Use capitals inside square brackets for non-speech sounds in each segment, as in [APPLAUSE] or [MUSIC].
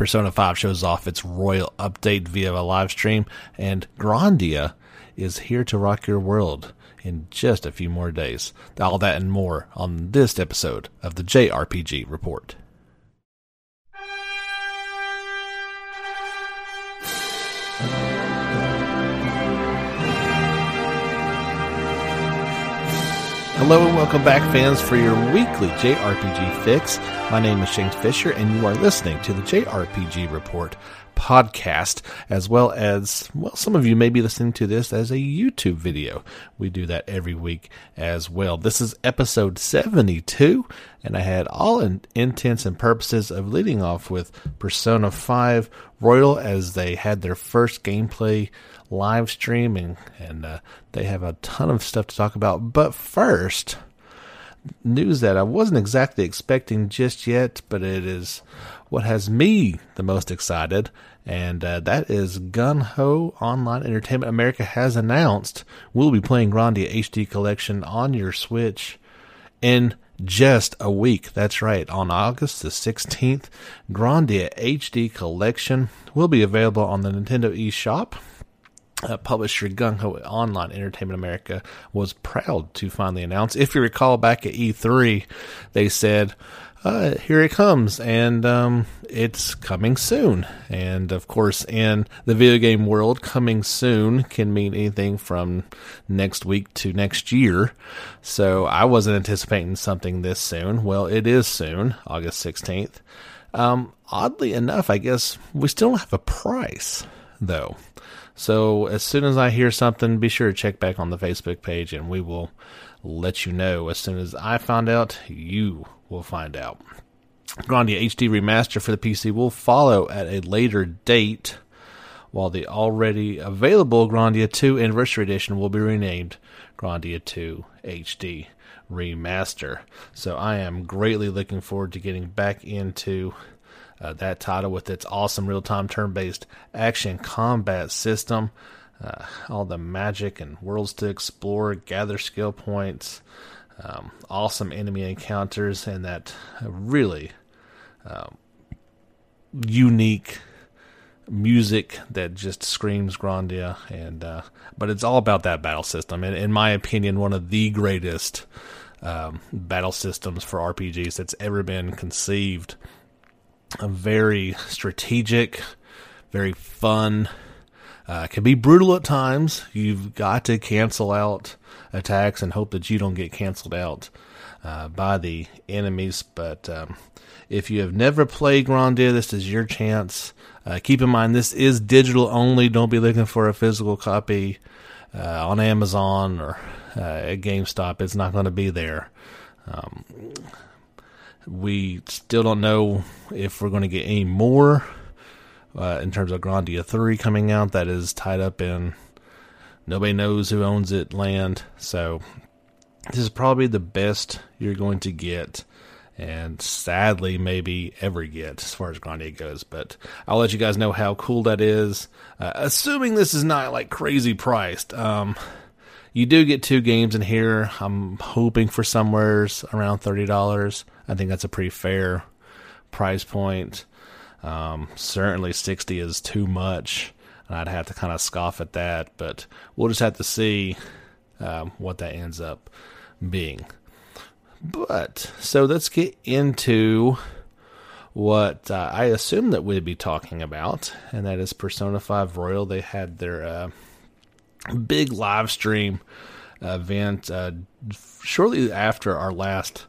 Persona 5 shows off its royal update via a live stream, and Grandia is here to rock your world in just a few more days. All that and more on this episode of the JRPG Report. Hello and welcome back, fans, for your weekly JRPG fix. My name is James Fisher, and you are listening to the JRPG Report podcast, as well as, well, some of you may be listening to this as a YouTube video. We do that every week as well. This is episode 72, and I had all in, intents and purposes of leading off with Persona 5 Royal as they had their first gameplay live streaming, and, uh, they have a ton of stuff to talk about. But first, news that I wasn't exactly expecting just yet, but it is what has me the most excited, and uh, that is GungHo Online Entertainment America has announced we'll be playing Grandia HD Collection on your Switch in just a week. That's right, on August the 16th, Grandia HD Collection will be available on the Nintendo eShop uh, publisher GungHo Online Entertainment America was proud to finally announce. If you recall back at E3, they said, uh, here it comes, and um, it's coming soon. And of course, in the video game world, coming soon can mean anything from next week to next year. So I wasn't anticipating something this soon. Well, it is soon, August 16th. Um, oddly enough, I guess we still have a price, though. So as soon as I hear something, be sure to check back on the Facebook page and we will let you know. As soon as I find out, you will find out. Grandia HD Remaster for the PC will follow at a later date, while the already available Grandia 2 Anniversary Edition will be renamed Grandia 2 HD Remaster. So I am greatly looking forward to getting back into uh, that title with its awesome real time turn based action combat system, uh, all the magic and worlds to explore, gather skill points, um, awesome enemy encounters, and that really um, unique music that just screams Grandia. And uh, but it's all about that battle system, and in my opinion, one of the greatest um, battle systems for RPGs that's ever been conceived very strategic, very fun. Uh, can be brutal at times. You've got to cancel out attacks and hope that you don't get canceled out uh, by the enemies. But um, if you have never played Grandia, this is your chance. Uh, keep in mind, this is digital only. Don't be looking for a physical copy uh, on Amazon or uh, at GameStop. It's not going to be there. Um, we still don't know if we're going to get any more uh, in terms of Grandia 3 coming out. That is tied up in nobody knows who owns it land. So this is probably the best you're going to get. And sadly, maybe ever get as far as Grandia goes. But I'll let you guys know how cool that is. Uh, assuming this is not like crazy priced. Um, you do get two games in here. I'm hoping for somewheres around thirty dollars. I think that's a pretty fair price point. Um, certainly, sixty is too much, and I'd have to kind of scoff at that. But we'll just have to see um, what that ends up being. But so let's get into what uh, I assume that we'd be talking about, and that is Persona 5 Royal. They had their uh, big live stream event uh, shortly after our last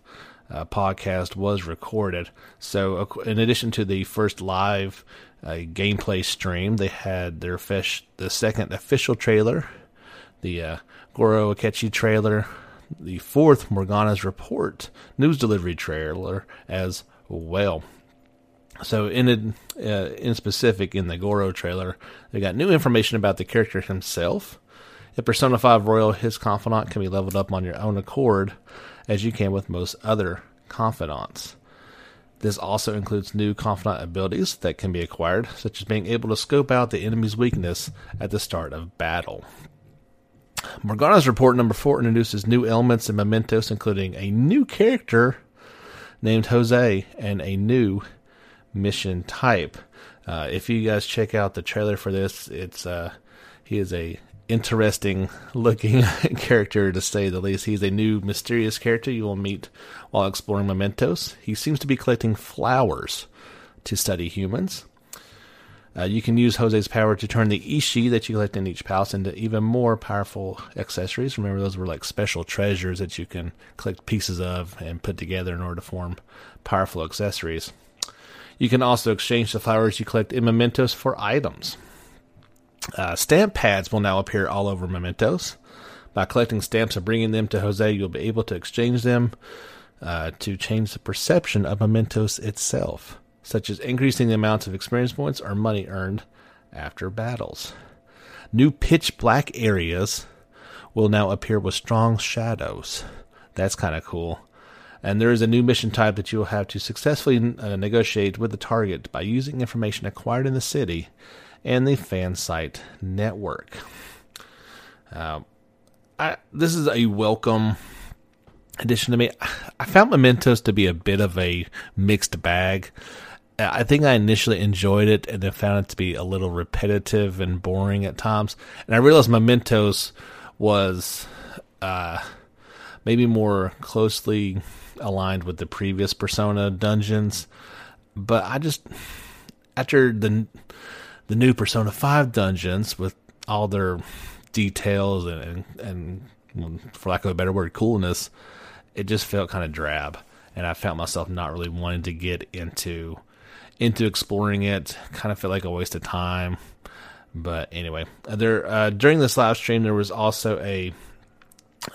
uh, podcast was recorded. So, in addition to the first live uh, gameplay stream, they had their fish, the second official trailer, the uh, Goro Akechi trailer, the fourth Morgana's Report news delivery trailer as well. So in uh, in specific, in the Goro trailer, they got new information about the character himself, in Persona 5 Royal, his confidant can be leveled up on your own accord, as you can with most other confidants. This also includes new confidant abilities that can be acquired, such as being able to scope out the enemy's weakness at the start of battle. Morgana's report number four introduces new elements and mementos, including a new character named Jose and a new mission type. Uh, if you guys check out the trailer for this, it's uh, he is a interesting looking [LAUGHS] character to say the least. He's a new mysterious character you will meet while exploring mementos. He seems to be collecting flowers to study humans. Uh, you can use Jose's power to turn the Ishi that you collect in each palace into even more powerful accessories. Remember, those were like special treasures that you can collect pieces of and put together in order to form powerful accessories. You can also exchange the flowers you collect in mementos for items. Uh, stamp pads will now appear all over mementos. By collecting stamps and bringing them to Jose, you'll be able to exchange them uh, to change the perception of mementos itself such as increasing the amounts of experience points or money earned after battles. New pitch black areas will now appear with strong shadows. That's kind of cool. And there is a new mission type that you will have to successfully uh, negotiate with the target by using information acquired in the city and the fan site network. Uh, I, this is a welcome addition to me. I found Mementos to be a bit of a mixed bag. I think I initially enjoyed it and then found it to be a little repetitive and boring at times. And I realized Mementos was uh, maybe more closely aligned with the previous Persona dungeons, but I just after the the new Persona Five dungeons with all their details and and, and for lack of a better word, coolness, it just felt kind of drab, and I found myself not really wanting to get into into exploring it. Kind of felt like a waste of time. But anyway, there uh, during this live stream there was also a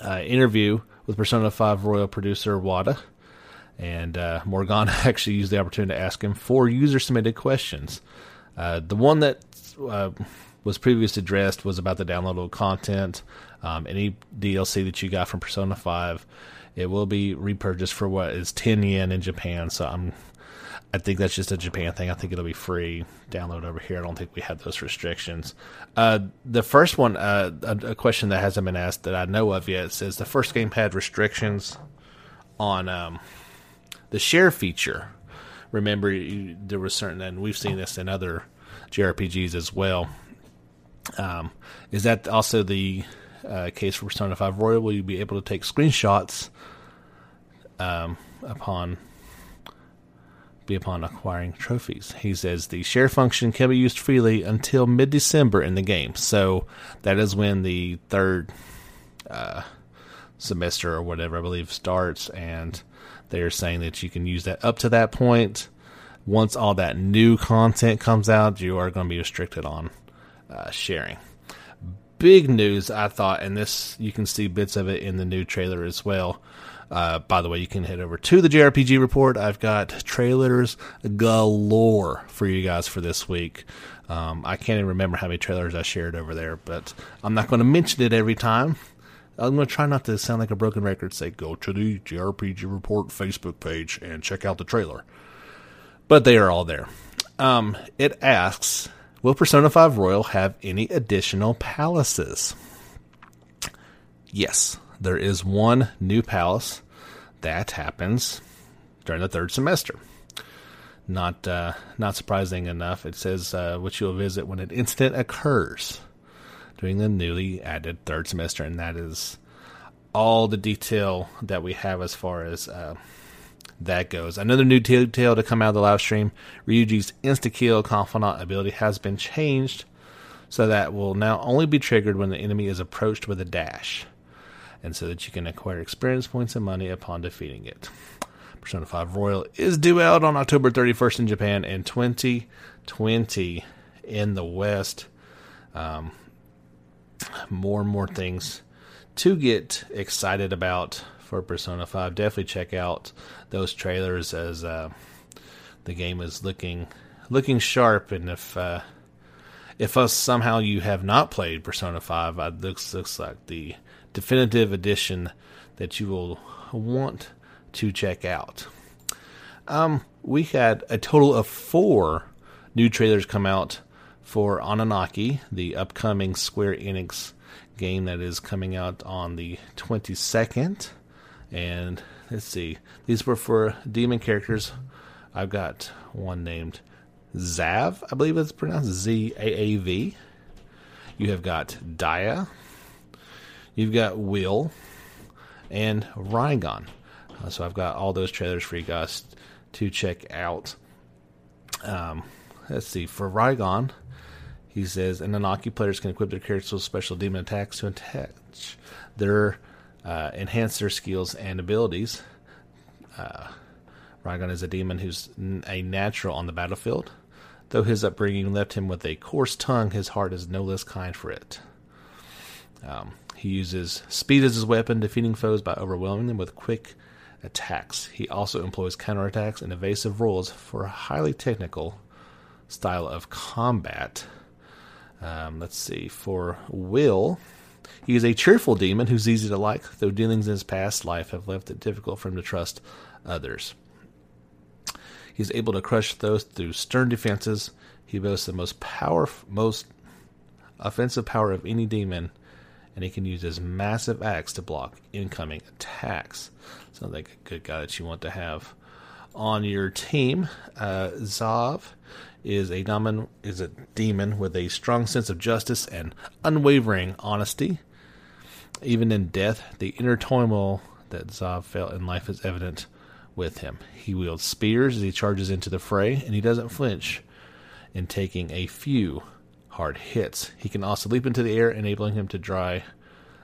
uh, interview with Persona 5 Royal producer Wada, and uh, Morgana [LAUGHS] actually used the opportunity to ask him four user submitted questions. Uh, the one that uh, was previously addressed was about the downloadable content. Um, any DLC that you got from Persona 5, it will be repurchased for what is 10 yen in Japan. So I'm I think that's just a Japan thing. I think it'll be free download over here. I don't think we have those restrictions. Uh, the first one, uh, a, a, question that hasn't been asked that I know of yet says the first game had restrictions on um, the share feature. Remember, there was certain, and we've seen this in other JRPGs as well. Um, is that also the uh, case for Persona 5 Royal? Will you be able to take screenshots um, upon be upon acquiring trophies. He says the share function can be used freely until mid December in the game. So that is when the third uh, semester or whatever I believe starts, and they're saying that you can use that up to that point. Once all that new content comes out, you are going to be restricted on uh, sharing. Big news, I thought, and this you can see bits of it in the new trailer as well. Uh, by the way, you can head over to the JRPG report. I've got trailers galore for you guys for this week. Um, I can't even remember how many trailers I shared over there, but I'm not going to mention it every time. I'm going to try not to sound like a broken record. Say, go to the JRPG report Facebook page and check out the trailer. But they are all there. Um, it asks, will Persona 5 Royal have any additional palaces? Yes there is one new palace that happens during the third semester. Not uh, not surprising enough, it says uh, which you'll visit when an incident occurs during the newly added third semester, and that is all the detail that we have as far as uh, that goes. Another new detail to come out of the live stream: Ryuji's insta kill confidant ability has been changed, so that will now only be triggered when the enemy is approached with a dash and so that you can acquire experience points and money upon defeating it. Persona 5 Royal is due out on October 31st in Japan and 2020 in the West. Um, more and more things to get excited about for Persona 5. Definitely check out those trailers as uh, the game is looking looking sharp. And if uh, if us somehow you have not played Persona 5, it looks looks like the definitive edition that you will want to check out. Um, we had a total of four new trailers come out for Oninaki, the upcoming Square Enix game that is coming out on the 22nd. And let's see, these were for demon characters I've got one named Zav, I believe it's pronounced Z A A V. You have got Dia. You've got Will and Rygon. Uh, so I've got all those trailers for you guys to check out. Um, let's see. For Rygon, he says, and Oninaki players can equip their characters with special demon attacks to attach their uh, enhance their skills and abilities. Uh, Rygon is a demon who's a natural on the battlefield. Though his upbringing left him with a coarse tongue, his heart is no less kind for it. Um, he uses speed as his weapon, defeating foes by overwhelming them with quick attacks. He also employs counterattacks and evasive rolls for a highly technical style of combat. Um, let's see. For Will, he is a cheerful demon who's easy to like, though dealings in his past life have left it difficult for him to trust others. He's able to crush those through stern defenses. He boasts the most power, most offensive power of any demon, and he can use his massive axe to block incoming attacks. Sounds like a good guy that you want to have on your team. Uh, Zav is a demon, is a demon with a strong sense of justice and unwavering honesty. Even in death, the inner turmoil that Zav felt in life is evident with him. He wields spears as he charges into the fray, and he doesn't flinch in taking a few hard hits. He can also leap into the air, enabling him to dry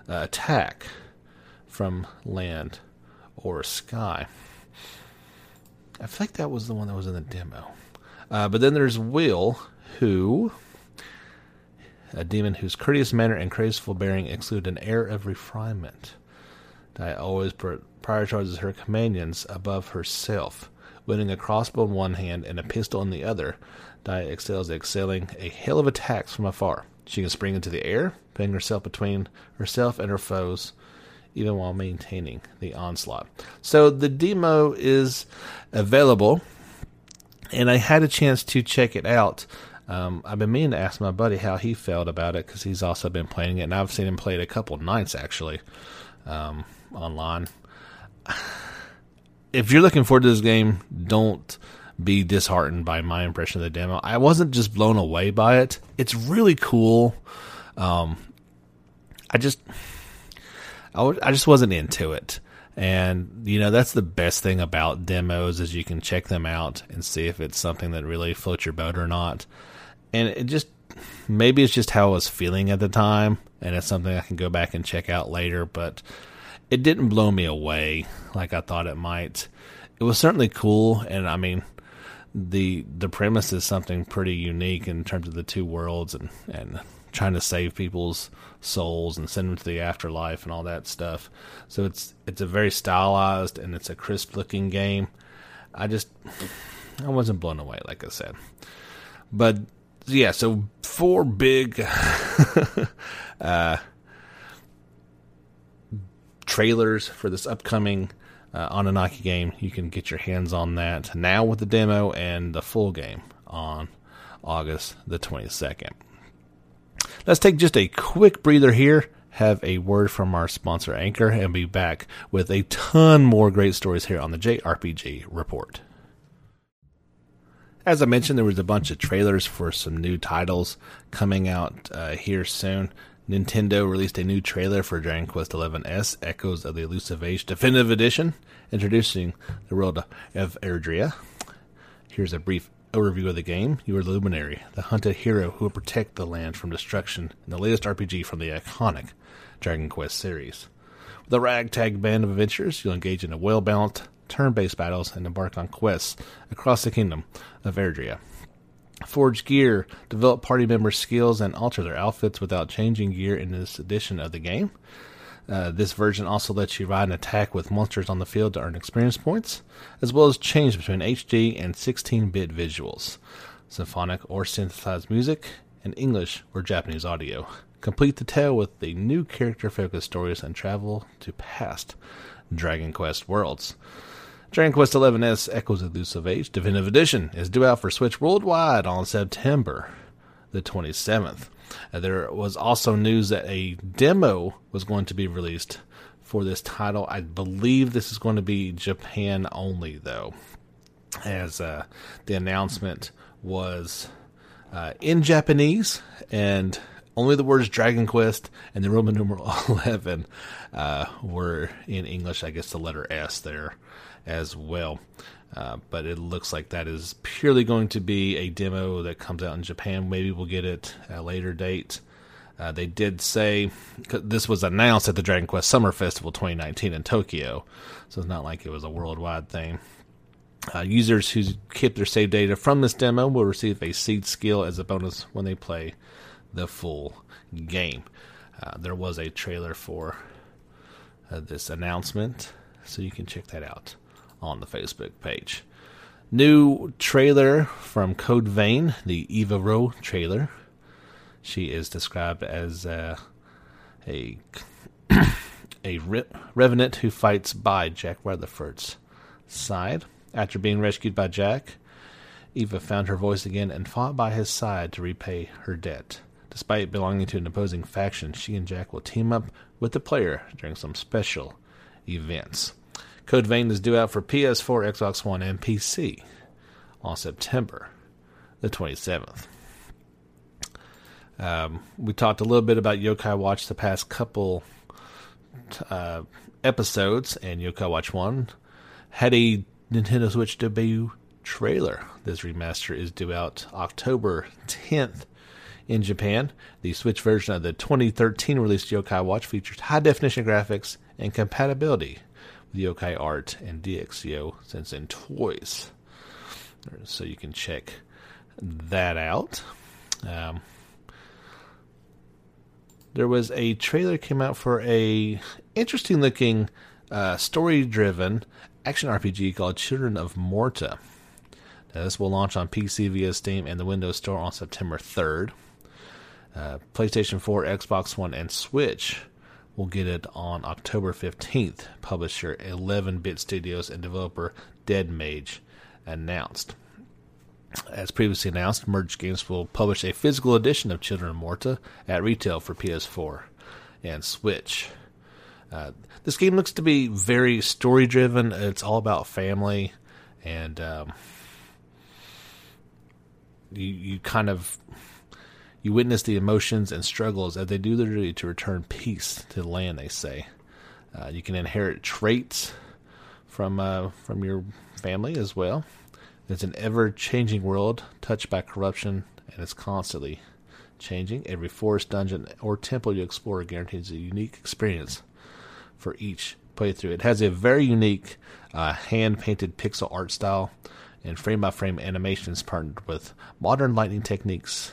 uh, attack from land or sky. I feel like that was the one that was in the demo. Uh, but then there's Will, who a demon whose courteous manner and graceful bearing exude an air of refinement. I always prioritizes her companions above herself. Wielding a crossbow in one hand and a pistol in the other, Dia excels at excelling a hail of attacks from afar. She can spring into the air, putting herself between herself and her foes, even while maintaining the onslaught. So the demo is available, and I had a chance to check it out. Um, I've been meaning to ask my buddy how he felt about it because he's also been playing it, and I've seen him play it a couple nights actually um, online [SIGHS] if you're looking forward to this game, don't be disheartened by my impression of the demo. I wasn't just blown away by it. It's really cool. Um, I just, I, w- I just wasn't into it. And you know that's the best thing about demos is you can check them out and see if it's something that really floats your boat or not. And it just maybe it's just how I was feeling at the time, and it's something I can go back and check out later. But it didn't blow me away like I thought it might. It was certainly cool, and I mean, the the premise is something pretty unique in terms of the two worlds and and trying to save people's souls and send them to the afterlife and all that stuff. So it's it's a very stylized and it's a crisp looking game. I just I wasn't blown away, like I said. But yeah, so four big [LAUGHS] uh, trailers for this upcoming uh, Oninaki game. You can get your hands on that now with the demo and the full game on August the 22nd. Let's take just a quick breather here, have a word from our sponsor Anchor, and be back with a ton more great stories here on the JRPG Report. As I mentioned, there was a bunch of trailers for some new titles coming out uh, here soon. Nintendo released a new trailer for Dragon Quest XI-S Echoes of the Elusive Age Definitive Edition, introducing the world of Erdrea. Here's a brief overview of the game. You are the Luminary, the hunted hero who will protect the land from destruction in the latest RPG from the iconic Dragon Quest series. With a ragtag band of adventurers, you'll engage in a well balanced turn based battles and embark on quests across the kingdom of Erdrea. Forge gear, develop party members' skills, and alter their outfits without changing gear in this edition of the game. Uh, this version also lets you ride an attack with monsters on the field to earn experience points, as well as change between HD and 16 bit visuals, symphonic or synthesized music, and English or Japanese audio. Complete the tale with the new character focused stories and travel to past Dragon Quest worlds. Dragon Quest XI-S Echoes of Elusive Age Definitive Edition is due out for Switch worldwide on September the 27th. Uh, there was also news that a demo was going to be released for this title. I believe this is going to be Japan only, though. as uh, the announcement was uh, in Japanese and only the words Dragon Quest and the Roman numeral [LAUGHS] 11 uh, were in English. I guess the letter S there as well. Uh, but it looks like that is purely going to be a demo that comes out in Japan. Maybe we'll get it at a later date. Uh, they did say this was announced at the Dragon Quest Summer Festival 2019 in Tokyo, so it's not like it was a worldwide thing. Uh, users who keep their save data from this demo will receive a seed skill as a bonus when they play the full game. Uh, there was a trailer for uh, this announcement, so you can check that out on the Facebook page. New trailer from Code Vein, the Eva Roux trailer. She is described as uh, a [COUGHS] a re- revenant who fights by Jack Rutherford's side. After being rescued by Jack, Eva found her voice again and fought by his side to repay her debt. Despite belonging to an opposing faction, she and Jack will team up with the player during some special events. Code Vein is due out for PS4, Xbox One, and PC on September the 27th. Um, we talked a little bit about Yokai Watch the past couple uh, episodes, and Yokai Watch 1 had a Nintendo Switch debut trailer. This remaster is due out October 10th in Japan. The Switch version of the 2013 released Yokai Watch features high definition graphics and compatibility Yokai Art and DxYo Sensen toys. So you can check that out. Um, there was a trailer came out for a interesting looking uh, story driven action RPG called Children of Morta. Now, this will launch on PC via Steam and the Windows Store on September 3rd. Uh, PlayStation 4, Xbox One, and Switch will get it on October 15th. Publisher 11 Bit Studios and developer Dead Mage announced. As previously announced, Merge Games will publish a physical edition of Children of Morta at retail for PS4 and Switch. Uh, this game looks to be very story driven. It's all about family, and um, you you kind of you witness the emotions and struggles as they do their duty to return peace to the land. They say uh, you can inherit traits from uh, from your family as well. It's an ever changing world touched by corruption, and it's constantly changing. Every forest, dungeon, or temple you explore guarantees a unique experience for each playthrough. It has a very unique uh, hand painted pixel art style and frame by frame animations partnered with modern lighting techniques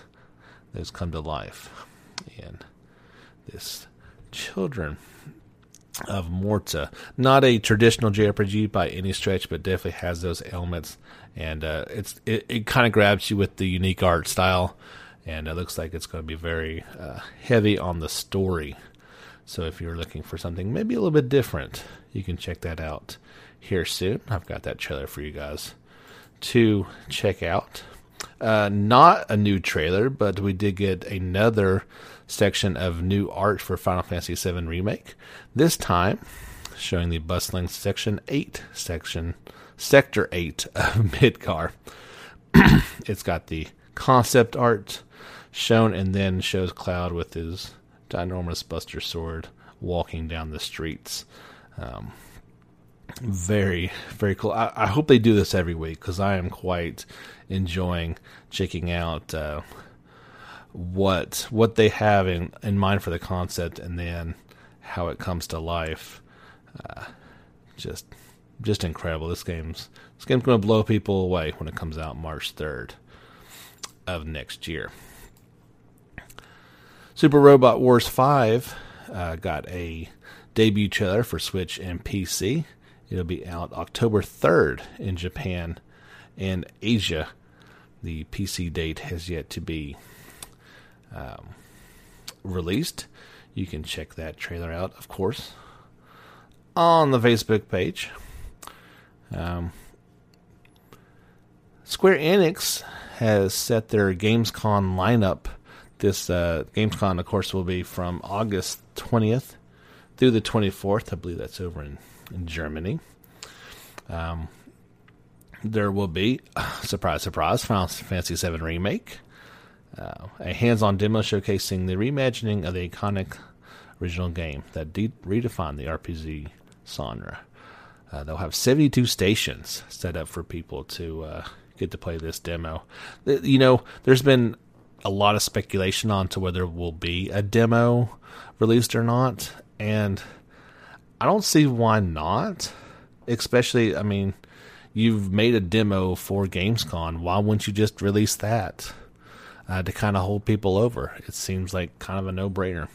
that's come to life. And this Children of Morta, not a traditional JRPG by any stretch, but definitely has those elements, and uh, it's it, it kind of grabs you with the unique art style, and it looks like it's going to be very uh, heavy on the story. So if you're looking for something maybe a little bit different, you can check that out here soon. I've got that trailer for you guys to check out. Uh, not a new trailer, but we did get another section of new art for Final Fantasy VII Remake. This time, showing the bustling Section 8 section, Sector 8 [LAUGHS] of Midgar. [CLEARS THROAT] it's got the concept art shown, and then shows Cloud with his ginormous Buster Sword walking down the streets. Um, very, very cool. I, I, hope they do this every week because I am quite enjoying checking out uh, what what they have in, in mind for the concept and then how it comes to life. Uh, just just incredible. This game's this game's going to blow people away when it comes out March third of next year. Super Robot Wars Five uh, got a debut trailer for Switch and PC. It'll be out October 3rd in Japan and Asia. The PC date has yet to be um, released. You can check that trailer out, of course, on the Facebook page. Um, Square Enix has set their Gamescom lineup. This uh, Gamescom, of course, will be from August 20th through the 24th. I believe that's over in Germany. Um, there will be, [SIGHS] surprise, surprise, Final Fantasy VII Remake, uh, a hands on demo showcasing the reimagining of the iconic original game that de- redefined the RPG genre. Uh, they'll have 72 stations set up for people to uh, get to play this demo. You know, there's been a lot of speculation on to whether it will be a demo released or not, and I don't see why not. Especially, I mean, you've made a demo for Gamescom. Why wouldn't you just release that uh, to kind of hold people over? It seems like kind of a no brainer.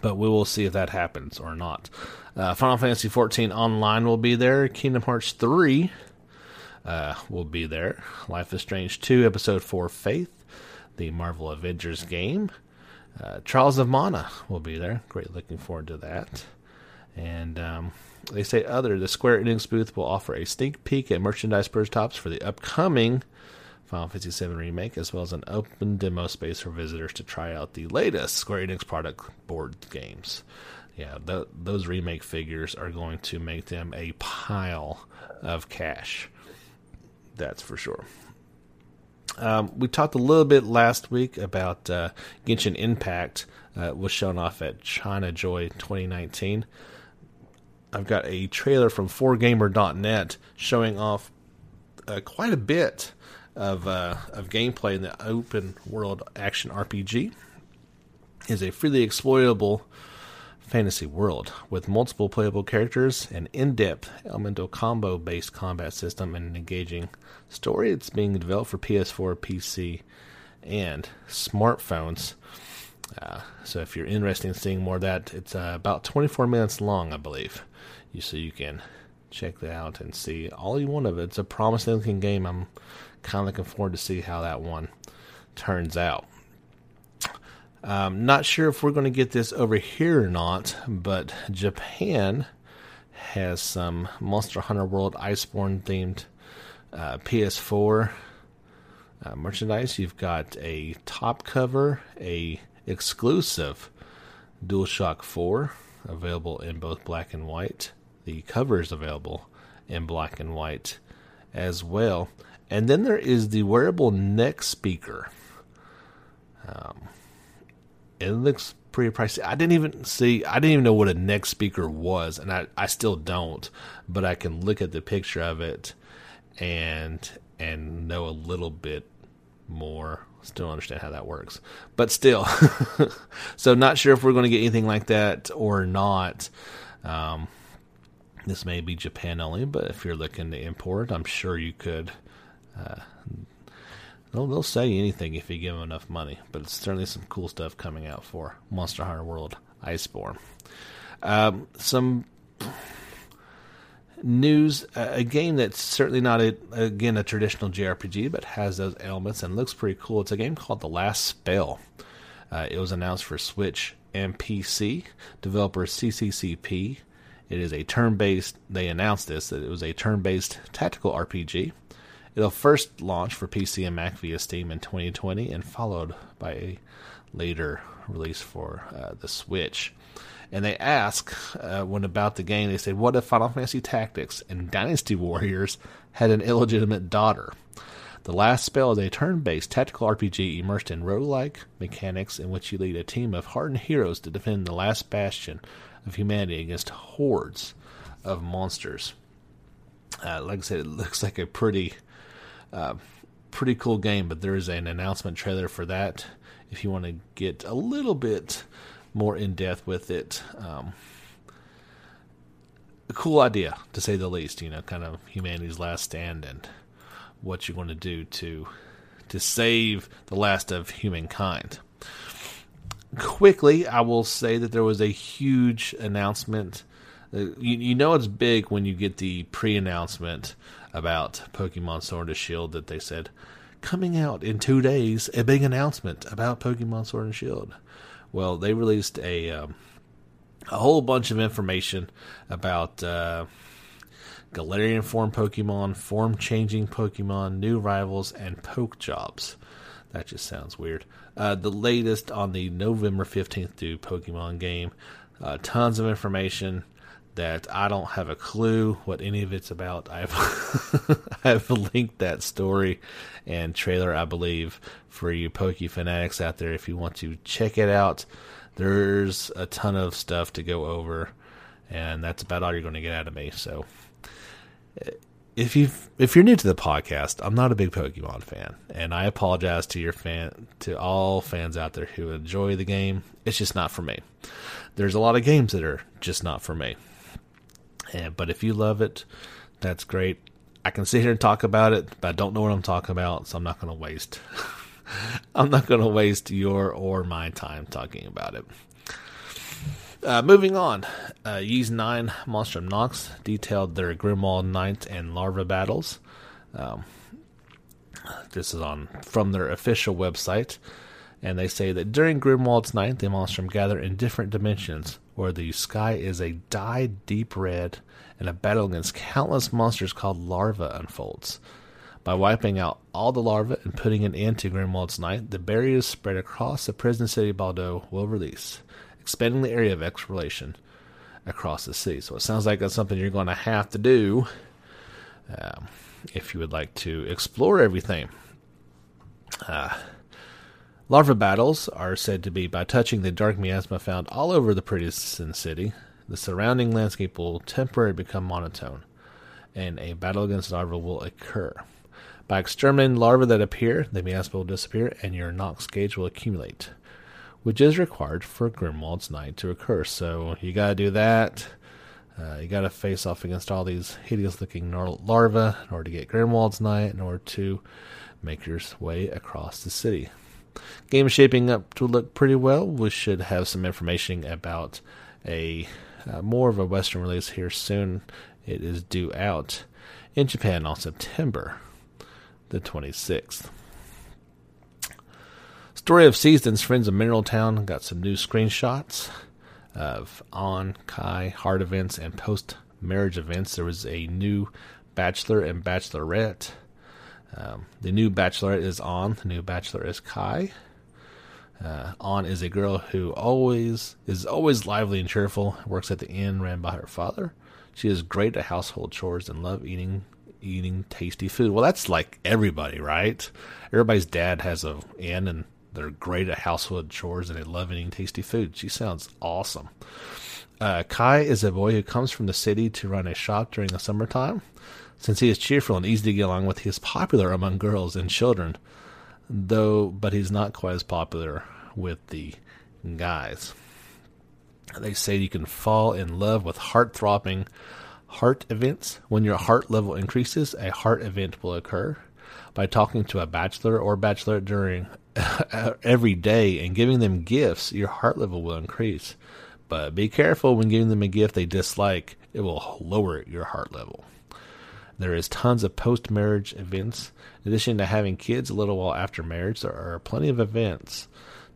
But we will see if that happens or not. Uh, Final Fantasy XIV Online will be there. Kingdom Hearts 3 uh, will be there. Life is Strange 2, Episode 4 Faith, the Marvel Avengers game. Uh, Trials of Mana will be there. Great looking forward to that. And um, they say other, the Square Enix booth will offer a sneak peek at merchandise prototypes for the upcoming Final Fantasy VII Remake, as well as an open demo space for visitors to try out the latest Square Enix product board games. Yeah, th- those remake figures are going to make them a pile of cash. That's for sure. Um, we talked a little bit last week about uh, Genshin Impact uh, was shown off at China Joy 2019. I've got a trailer from 4Gamer.net showing off uh, quite a bit of uh, of gameplay in the open world action RPG. It is a freely exploitable fantasy world with multiple playable characters, an in-depth elemental combo-based combat system, and an engaging story. It's being developed for PS4, PC, and smartphones. Uh, so if you're interested in seeing more of that, it's uh, about 24 minutes long, I believe. You so you can check that out and see all you want of it. It's a promising looking game. I'm kind of looking forward to see how that one turns out. Um, not sure if we're going to get this over here or not, but Japan has some Monster Hunter World Iceborne themed uh, PS4 uh, merchandise. You've got a top cover, a exclusive DualShock 4 available in both black and white. The cover is available in black and white as well. And then there is the wearable neck speaker. Um, it looks pretty pricey. I didn't even see. I didn't even know what a neck speaker was, and I I still don't. But I can look at the picture of it, and and know a little bit more. Still understand how that works, but still. [LAUGHS] so not sure if we're going to get anything like that or not. Um, this may be Japan only, but if you're looking to import, I'm sure you could. Uh, They'll, they'll sell you anything if you give them enough money, but it's certainly some cool stuff coming out for Monster Hunter World Iceborne. Um, some news a game that's certainly not a, again a traditional JRPG, but has those elements and looks pretty cool. It's a game called The Last Spell. Uh, it was announced for Switch and PC. Developer CCCP. It is a turn-based. They announced this that it was a turn-based tactical RPG It'll first launch for PC and Mac via Steam in 2020 and followed by a later release for uh, the Switch. And they ask uh, when about the game, they said, What if Final Fantasy Tactics and Dynasty Warriors had an illegitimate daughter? The Last Spell is a turn based tactical RPG immersed in roguelike mechanics in which you lead a team of hardened heroes to defend the last bastion of humanity against hordes of monsters. Uh, like I said, it looks like a pretty uh, pretty cool game, but there is an announcement trailer for that if you want to get a little bit more in depth with it. Um, a cool idea, to say the least. You know, kind of humanity's last stand and what you're going to do to to save the last of humankind. Quickly, I will say that there was a huge announcement. Uh, you, you know it's big when you get the pre-announcement about Pokemon Sword and Shield that they said coming out in two days, a big announcement about Pokemon Sword and Shield. Well, they released a um, a whole bunch of information about uh, Galarian form Pokemon, form changing Pokemon, new rivals, and poke jobs. That just sounds weird. Uh, the latest on the November 15th due Pokemon game. Uh, tons of information that I don't have a clue what any of it's about. I've [LAUGHS] I've linked that story and trailer, I believe, for you Poke fanatics out there. If you want to check it out, there's a ton of stuff to go over, and that's about all you're going to get out of me. So, if you if you're new to the podcast, I'm not a big Pokemon fan, and I apologize to your fan to all fans out there who enjoy the game. It's just not for me. There's a lot of games that are just not for me. And, but if you love it, that's great. I can sit here and talk about it, but I don't know what I'm talking about, so I'm not going to waste. [LAUGHS] I'm not going to waste your or my time talking about it. Uh, moving on, uh, Ys 9 Monstrum Nox detailed their Grimwald Night and Larva battles. Um, this is on from their official website, and they say that during Grimwald's Night, the Monstrum gather in different dimensions where the sky is a dyed deep red and a battle against countless monsters called larvae unfolds. By wiping out all the larvae and putting an end to Grimwald's Night, the barriers spread across the prison city Baldo will release, expanding the area of exploration across the city. So it sounds like that's something you're going to have to do um, if you would like to explore everything. Uh, Larva battles are said to be by touching the dark miasma found all over the prison city. The surrounding landscape will temporarily become monotone, and a battle against larvae will occur. By exterminating larvae that appear, the miasma will disappear, and your Nox gauge will accumulate, which is required for Grimwald's Night to occur. So you gotta do that. Uh, you gotta face off against all these hideous-looking larvae in order to get Grimwald's Night, in order to make your way across the city. Game is shaping up to look pretty well. We should have some information about a uh, more of a Western release here soon. It is due out in Japan on September the 26th. Story of Seasons, Friends of Mineral Town got some new screenshots of Ann, Kai, heart events, and post marriage events. There was a new Bachelor and Bachelorette um, the new bachelorette is Ann. The new bachelor is Kai. Uh, Ann is a girl who always is always lively and cheerful. Works at the inn ran by her father. She is great at household chores and love eating eating tasty food. Well, that's like everybody, right? Everybody's dad has a inn and they're great at household chores and they love eating tasty food. She sounds awesome. Uh, Kai is a boy who comes from the city to run a shop during the summertime. Since he is cheerful and easy to get along with, he is popular among girls and children, though, but he's not quite as popular with the guys. They say you can fall in love with heart throbbing heart events. When your heart level increases, a heart event will occur. By talking to a bachelor or bachelorette during [LAUGHS] every day and giving them gifts, your heart level will increase. But be careful when giving them a gift they dislike, it will lower your heart level. There is tons of post marriage events. In addition to having kids a little while after marriage, there are plenty of events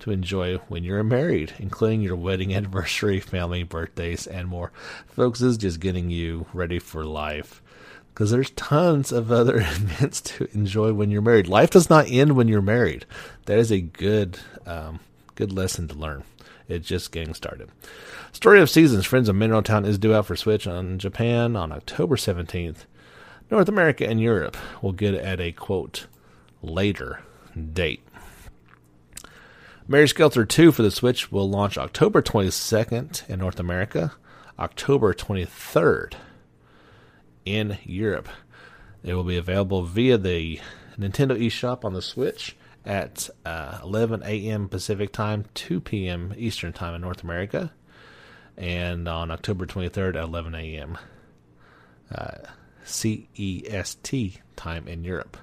to enjoy when you're married, including your wedding [LAUGHS] anniversary, family, birthdays, and more. Folks, this is just getting you ready for life because there's tons of other [LAUGHS] events to enjoy when you're married. Life does not end when you're married. That is a good, um, good lesson to learn. It's just getting started. Story of Seasons, Friends of Mineral Town is due out for Switch on Japan on October 17th. North America and Europe will get at a quote later date. Mary Skelter 2 for the Switch will launch October 22nd in North America, October 23rd in Europe. It will be available via the Nintendo eShop on the Switch at uh, 11 a.m. Pacific Time, 2 p.m. Eastern Time in North America, and on October 23rd at 11 a.m. Uh, CEST time in Europe.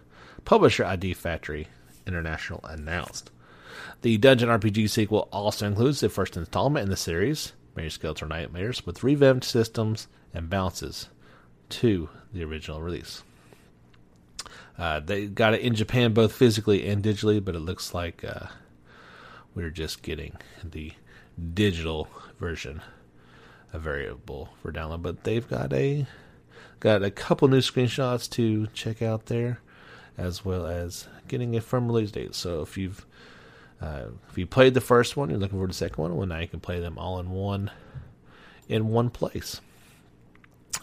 Publisher Idea Factory International announced. The Dungeon RPG sequel also includes the first installment in the series, Mary Skelter Nightmares, with revamped systems and bounces to the original release. Uh, they got it in Japan both physically and digitally, but it looks like uh, we're just getting the digital version available for download. But they've got a Got a couple new screenshots to check out there, as well as getting a firm release date. So if you've uh, if you played the first one, you're looking for the second one. Well, now you can play them all in one in one place.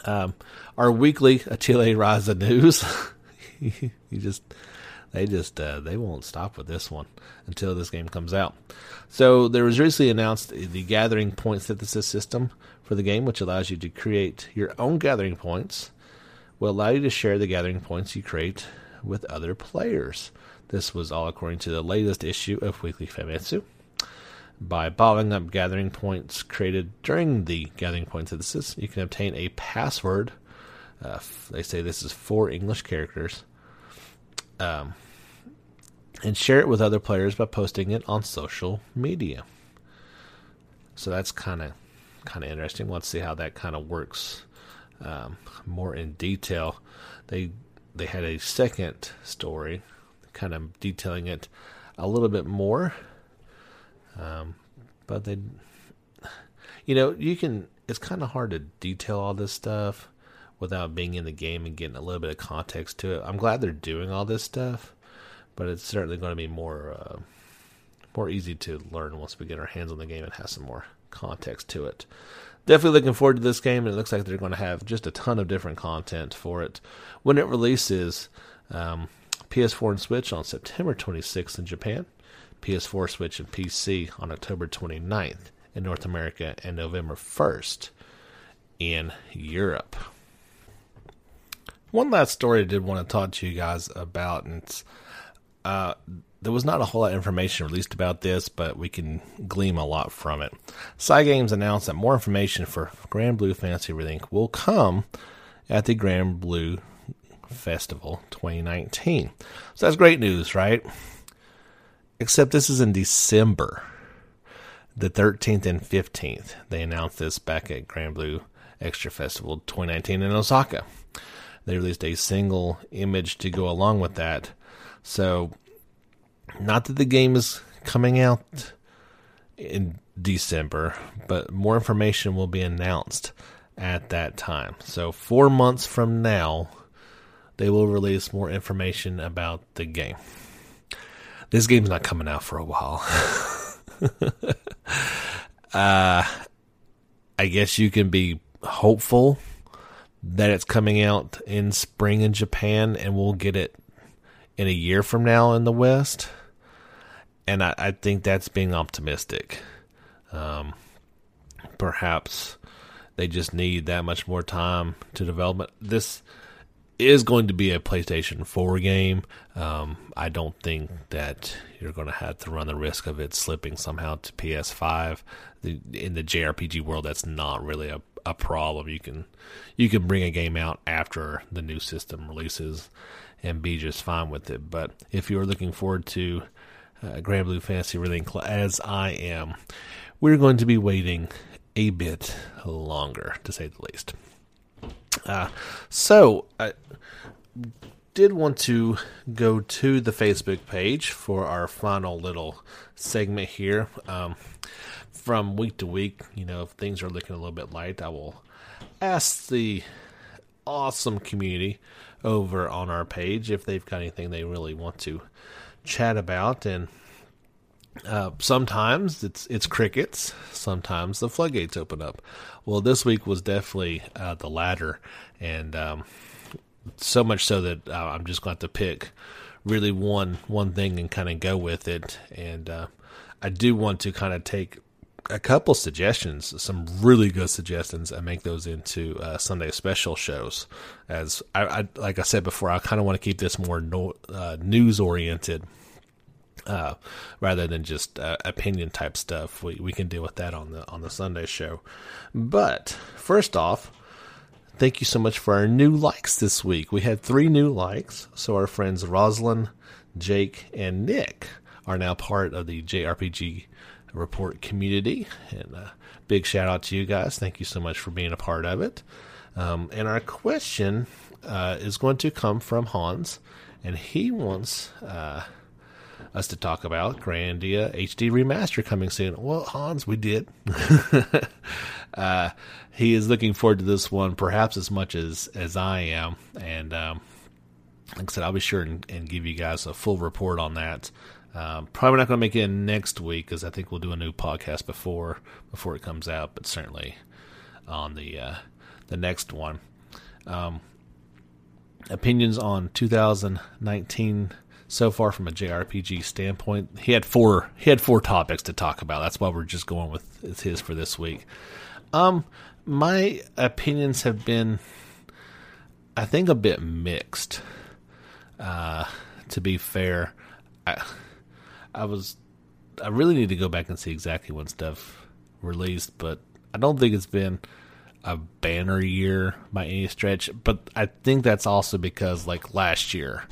Um, our weekly Atelier Ryza news. [LAUGHS] you just they just uh, they won't stop with this one until this game comes out. So there was recently announced the gathering point synthesis system for the game, which allows you to create your own gathering points. Will allow you to share the gathering points you create with other players. This was all according to the latest issue of Weekly Famitsu. By bottling up gathering points created during the gathering points point synthesis, you can obtain a password. Uh, they say this is four English characters. Um, and share it with other players by posting it on social media. So that's kind of kind of interesting. Let's see how that kind of works um, more in detail. They they had a second story, kind of detailing it a little bit more. Um, but they, you know, you can. It's kind of hard to detail all this stuff without being in the game and getting a little bit of context to it. I'm glad they're doing all this stuff, but it's certainly going to be more uh, more easy to learn once we get our hands on the game and have some more context to it. Definitely looking forward to this game, and it looks like they're going to have just a ton of different content for it when it releases. Um, PS4 and Switch on September 26th in Japan, PS4, Switch, and PC on October 29th in North America, and November 1st in Europe. One last story I did want to talk to you guys about, and it's uh, there was not a whole lot of information released about this, but we can glean a lot from it. Cygames announced that more information for Granblue Fantasy Relink will come at the Granblue Festival 2019. So that's great news, right? Except this is in December, the 13th and 15th. They announced this back at Granblue Extra Festival 2019 in Osaka. They released a single image to go along with that. So not that the game is coming out in December, but more information will be announced at that time. So, four months from now, they will release more information about the game. This game's not coming out for a while. [LAUGHS] uh, I guess you can be hopeful that it's coming out in spring in Japan and we'll get it in a year from now in the West and I, I think that's being optimistic. Um, perhaps they just need that much more time to develop. This is going to be a PlayStation 4 game. Um, I don't think that you're going to have to run the risk of it slipping somehow to PS5. The, in the JRPG world, that's not really a, a problem. You can you can bring a game out after the new system releases and be just fine with it. But if you're looking forward to uh, Granblue Fantasy Relink as I am, we're going to be waiting a bit longer, to say the least. Uh, so, I did want to go to the Facebook page for our final little segment here. Um, from week to week, you know, if things are looking a little bit light, I will ask the awesome community over on our page if they've got anything they really want to chat about, and uh, sometimes it's it's crickets. Sometimes the floodgates open up. Well, this week was definitely uh, the latter, and um, so much so that uh, I'm just going to pick really one one thing and kind of go with it. And uh, I do want to kind of take a couple suggestions, some really good suggestions, and make those into uh, Sunday special shows. As I, I, like I said before, I kind of want to keep this more no, uh, news oriented. Uh, rather than just uh, opinion type stuff, we, we can deal with that on the on the Sunday show. But first off, thank you so much for our new likes this week. We had three new likes, so our friends Roslyn, Jake, and Nick are now part of the JRPG report community. And a uh, big shout out to you guys. Thank you so much for being a part of it. Um, and our question uh, is going to come from Hans, and he wants uh, us to talk about Grandia HD Remaster coming soon. Well, Hans, we did. [LAUGHS] uh, he is looking forward to this one, perhaps as much as as I am. And um, like I said, I'll be sure and, and give you guys a full report on that. Um, probably not going to make it in next week because I think we'll do a new podcast before before it comes out, but certainly on the uh, the next one. Um, opinions on 2019 so far from a JRPG standpoint. He had four. He had four topics to talk about. That's why we're just going with his for this week. Um, my opinions have been, I think, a bit mixed. Uh, to be fair, I, I was, I really need to go back and see exactly when stuff released, but I don't think it's been a banner year by any stretch. But I think that's also because like last year,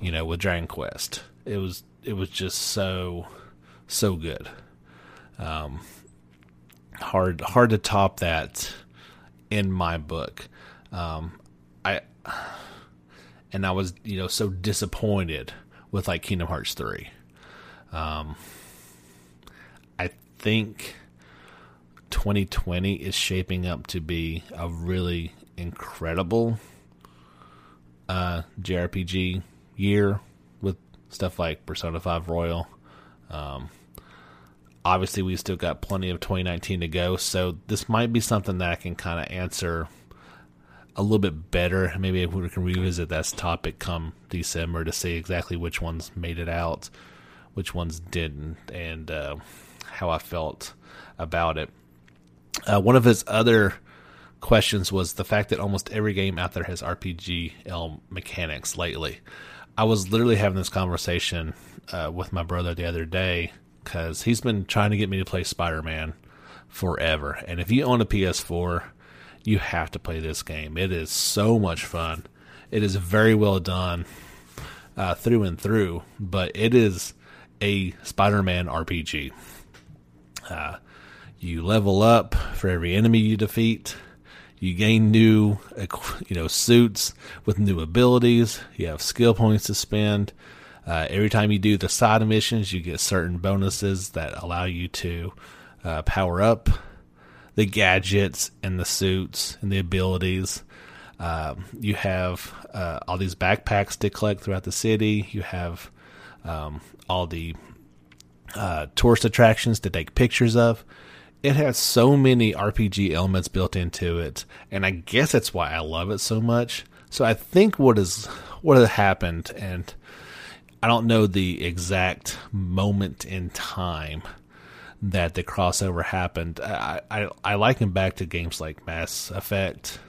you know, with Dragon Quest, it was it was just so so good. Um, hard hard to top that in my book. Um, I and I was you know so disappointed with like Kingdom Hearts three. Um, I think 2020 is shaping up to be a really incredible uh, JRPG year with stuff like Persona 5 Royal. Um, obviously, we still got plenty of 2019 to go, so this might be something that I can kind of answer a little bit better. Maybe we can revisit that topic come December to see exactly which ones made it out, which ones didn't, and uh, how I felt about it. Uh, one of his other questions was the fact that almost every game out there has RPG mechanics lately. I was literally having this conversation uh, with my brother the other day because he's been trying to get me to play Spider Man forever. And if you own a PS4, you have to play this game. It is so much fun. It is very well done uh, through and through, but it is a Spider Man RPG. Uh, you level up for every enemy you defeat. You gain new, you know, suits with new abilities. You have skill points to spend. Uh, every time you do the side missions, you get certain bonuses that allow you to uh, power up the gadgets and the suits and the abilities. Uh, you have uh, all these backpacks to collect throughout the city. You have um, all the uh, tourist attractions to take pictures of it has so many RPG elements built into it, and I guess that's why I love it so much. So I think what is what has happened, and I don't know the exact moment in time that the crossover happened. I I, I liken back to games like Mass Effect.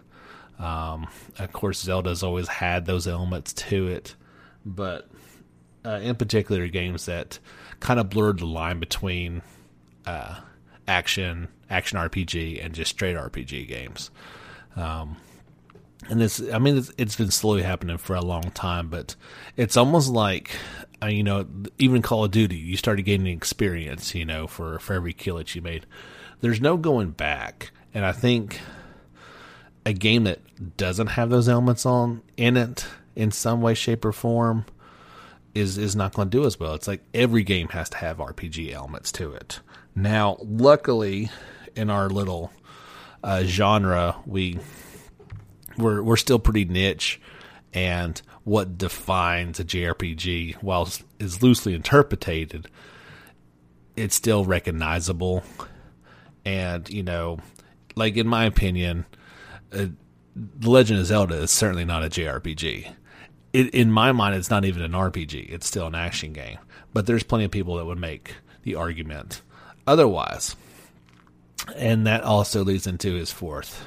Um, of course, Zelda's always had those elements to it, but uh, in particular, games that kind of blurred the line between uh, action action RPG and just straight RPG games. Um, and this, I mean, it's, it's been slowly happening for a long time, but it's almost like, uh, you know, even Call of Duty, you started gaining experience, you know, for, for every kill that you made. There's no going back. And I think a game that doesn't have those elements on in it in some way, shape, or form is is not going to do as well. It's like every game has to have RPG elements to it. Now, luckily, in our little uh, genre, we we're we're still pretty niche, and what defines a JRPG, while is loosely interpreted, it's still recognizable. And you know, like in my opinion, uh, The Legend of Zelda is certainly not a JRPG. It, in my mind, it's not even an RPG. It's still an action game. But there's plenty of people that would make the argument otherwise. And that also leads into his fourth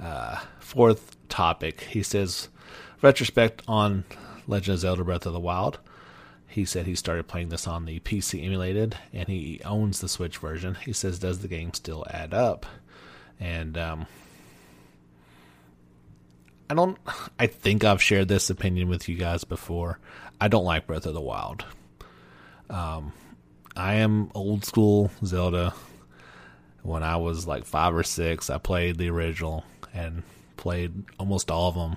uh, fourth topic. He says, retrospect on Legend of Zelda Breath of the Wild. He said he started playing this on the PC emulated, and he owns the Switch version. He says, does the game still add up? And um, I don't. I think I've shared this opinion with you guys before. I don't like Breath of the Wild. Um, I am old school Zelda. When I was like five or six, I played the original and played almost all of them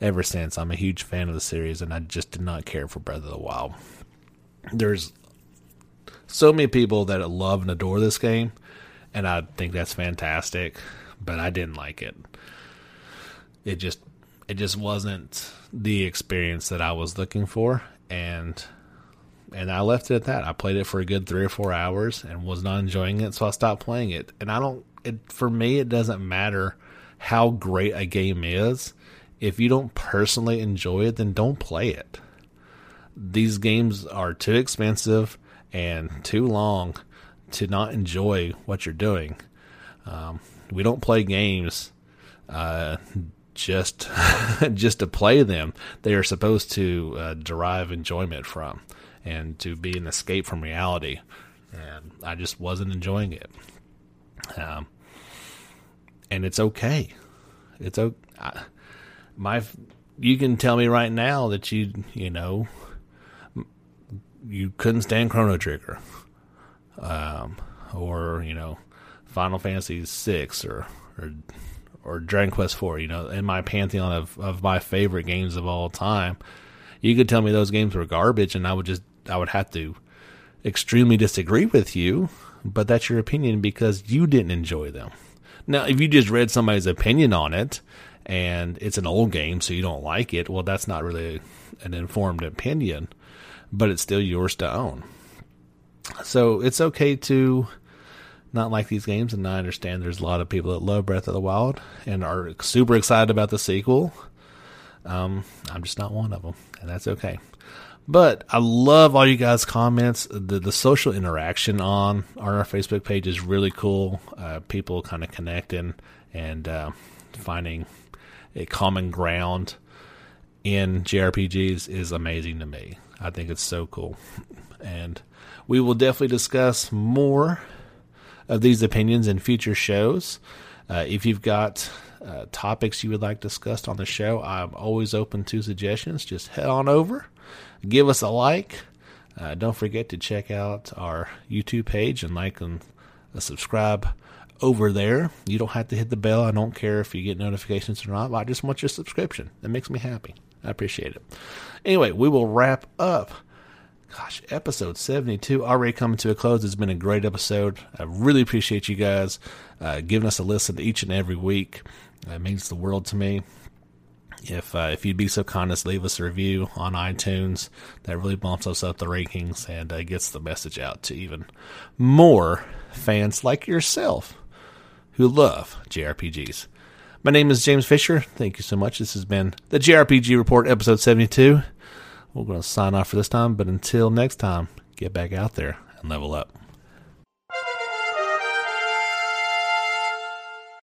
ever since. I'm a huge fan of the series, and I just did not care for Breath of the Wild. There's so many people that love and adore this game, and I think that's fantastic, but I didn't like it. It just it just wasn't the experience that I was looking for, and and I left it at that. I played it for a good three or four hours and was not enjoying it, so I stopped playing it. And I don't. It for me, it doesn't matter how great a game is, if you don't personally enjoy it, then don't play it. These games are too expensive and too long to not enjoy what you're doing. Um, we don't play games uh, just [LAUGHS] just to play them. They are supposed to uh, derive enjoyment from and to be an escape from reality. And I just wasn't enjoying it. Um, and it's okay. It's okay. My, you can tell me right now that you you know you couldn't stand Chrono Trigger, um, or you know Final Fantasy six or or or Dragon Quest four. You know, in my pantheon of of my favorite games of all time, you could tell me those games were garbage, and I would just I would have to extremely disagree with you. But that's your opinion because you didn't enjoy them. Now, if you just read somebody's opinion on it and it's an old game, so you don't like it, well, that's not really an informed opinion, but it's still yours to own. So it's okay to not like these games, and I understand there's a lot of people that love Breath of the Wild and are super excited about the sequel. Um, I'm just not one of them, and that's okay. But I love all you guys' comments. The the social interaction on, on our Facebook page is really cool. Uh, people kind of connecting and uh, finding a common ground in JRPGs is amazing to me. I think it's so cool. And we will definitely discuss more of these opinions in future shows. Uh, if you've got uh, topics you would like discussed on the show, I'm always open to suggestions. Just head on over, give us a like. Uh, don't forget to check out our YouTube page and like and uh, subscribe over there. You don't have to hit the bell. I don't care if you get notifications or not. I just want your subscription. That makes me happy. I appreciate it. Anyway, we will wrap up. Gosh, episode 72 already coming to a close. It's been a great episode. I really appreciate you guys uh, giving us a listen each and every week. It means the world to me. If uh, if you'd be so kind as leave us a review on iTunes, that really bumps us up the rankings and uh, gets the message out to even more fans like yourself who love JRPGs. My name is James Fisher. Thank you so much. This has been the JRPG Report, episode 72. We're going to sign off for this time, but until next time, get back out there and level up.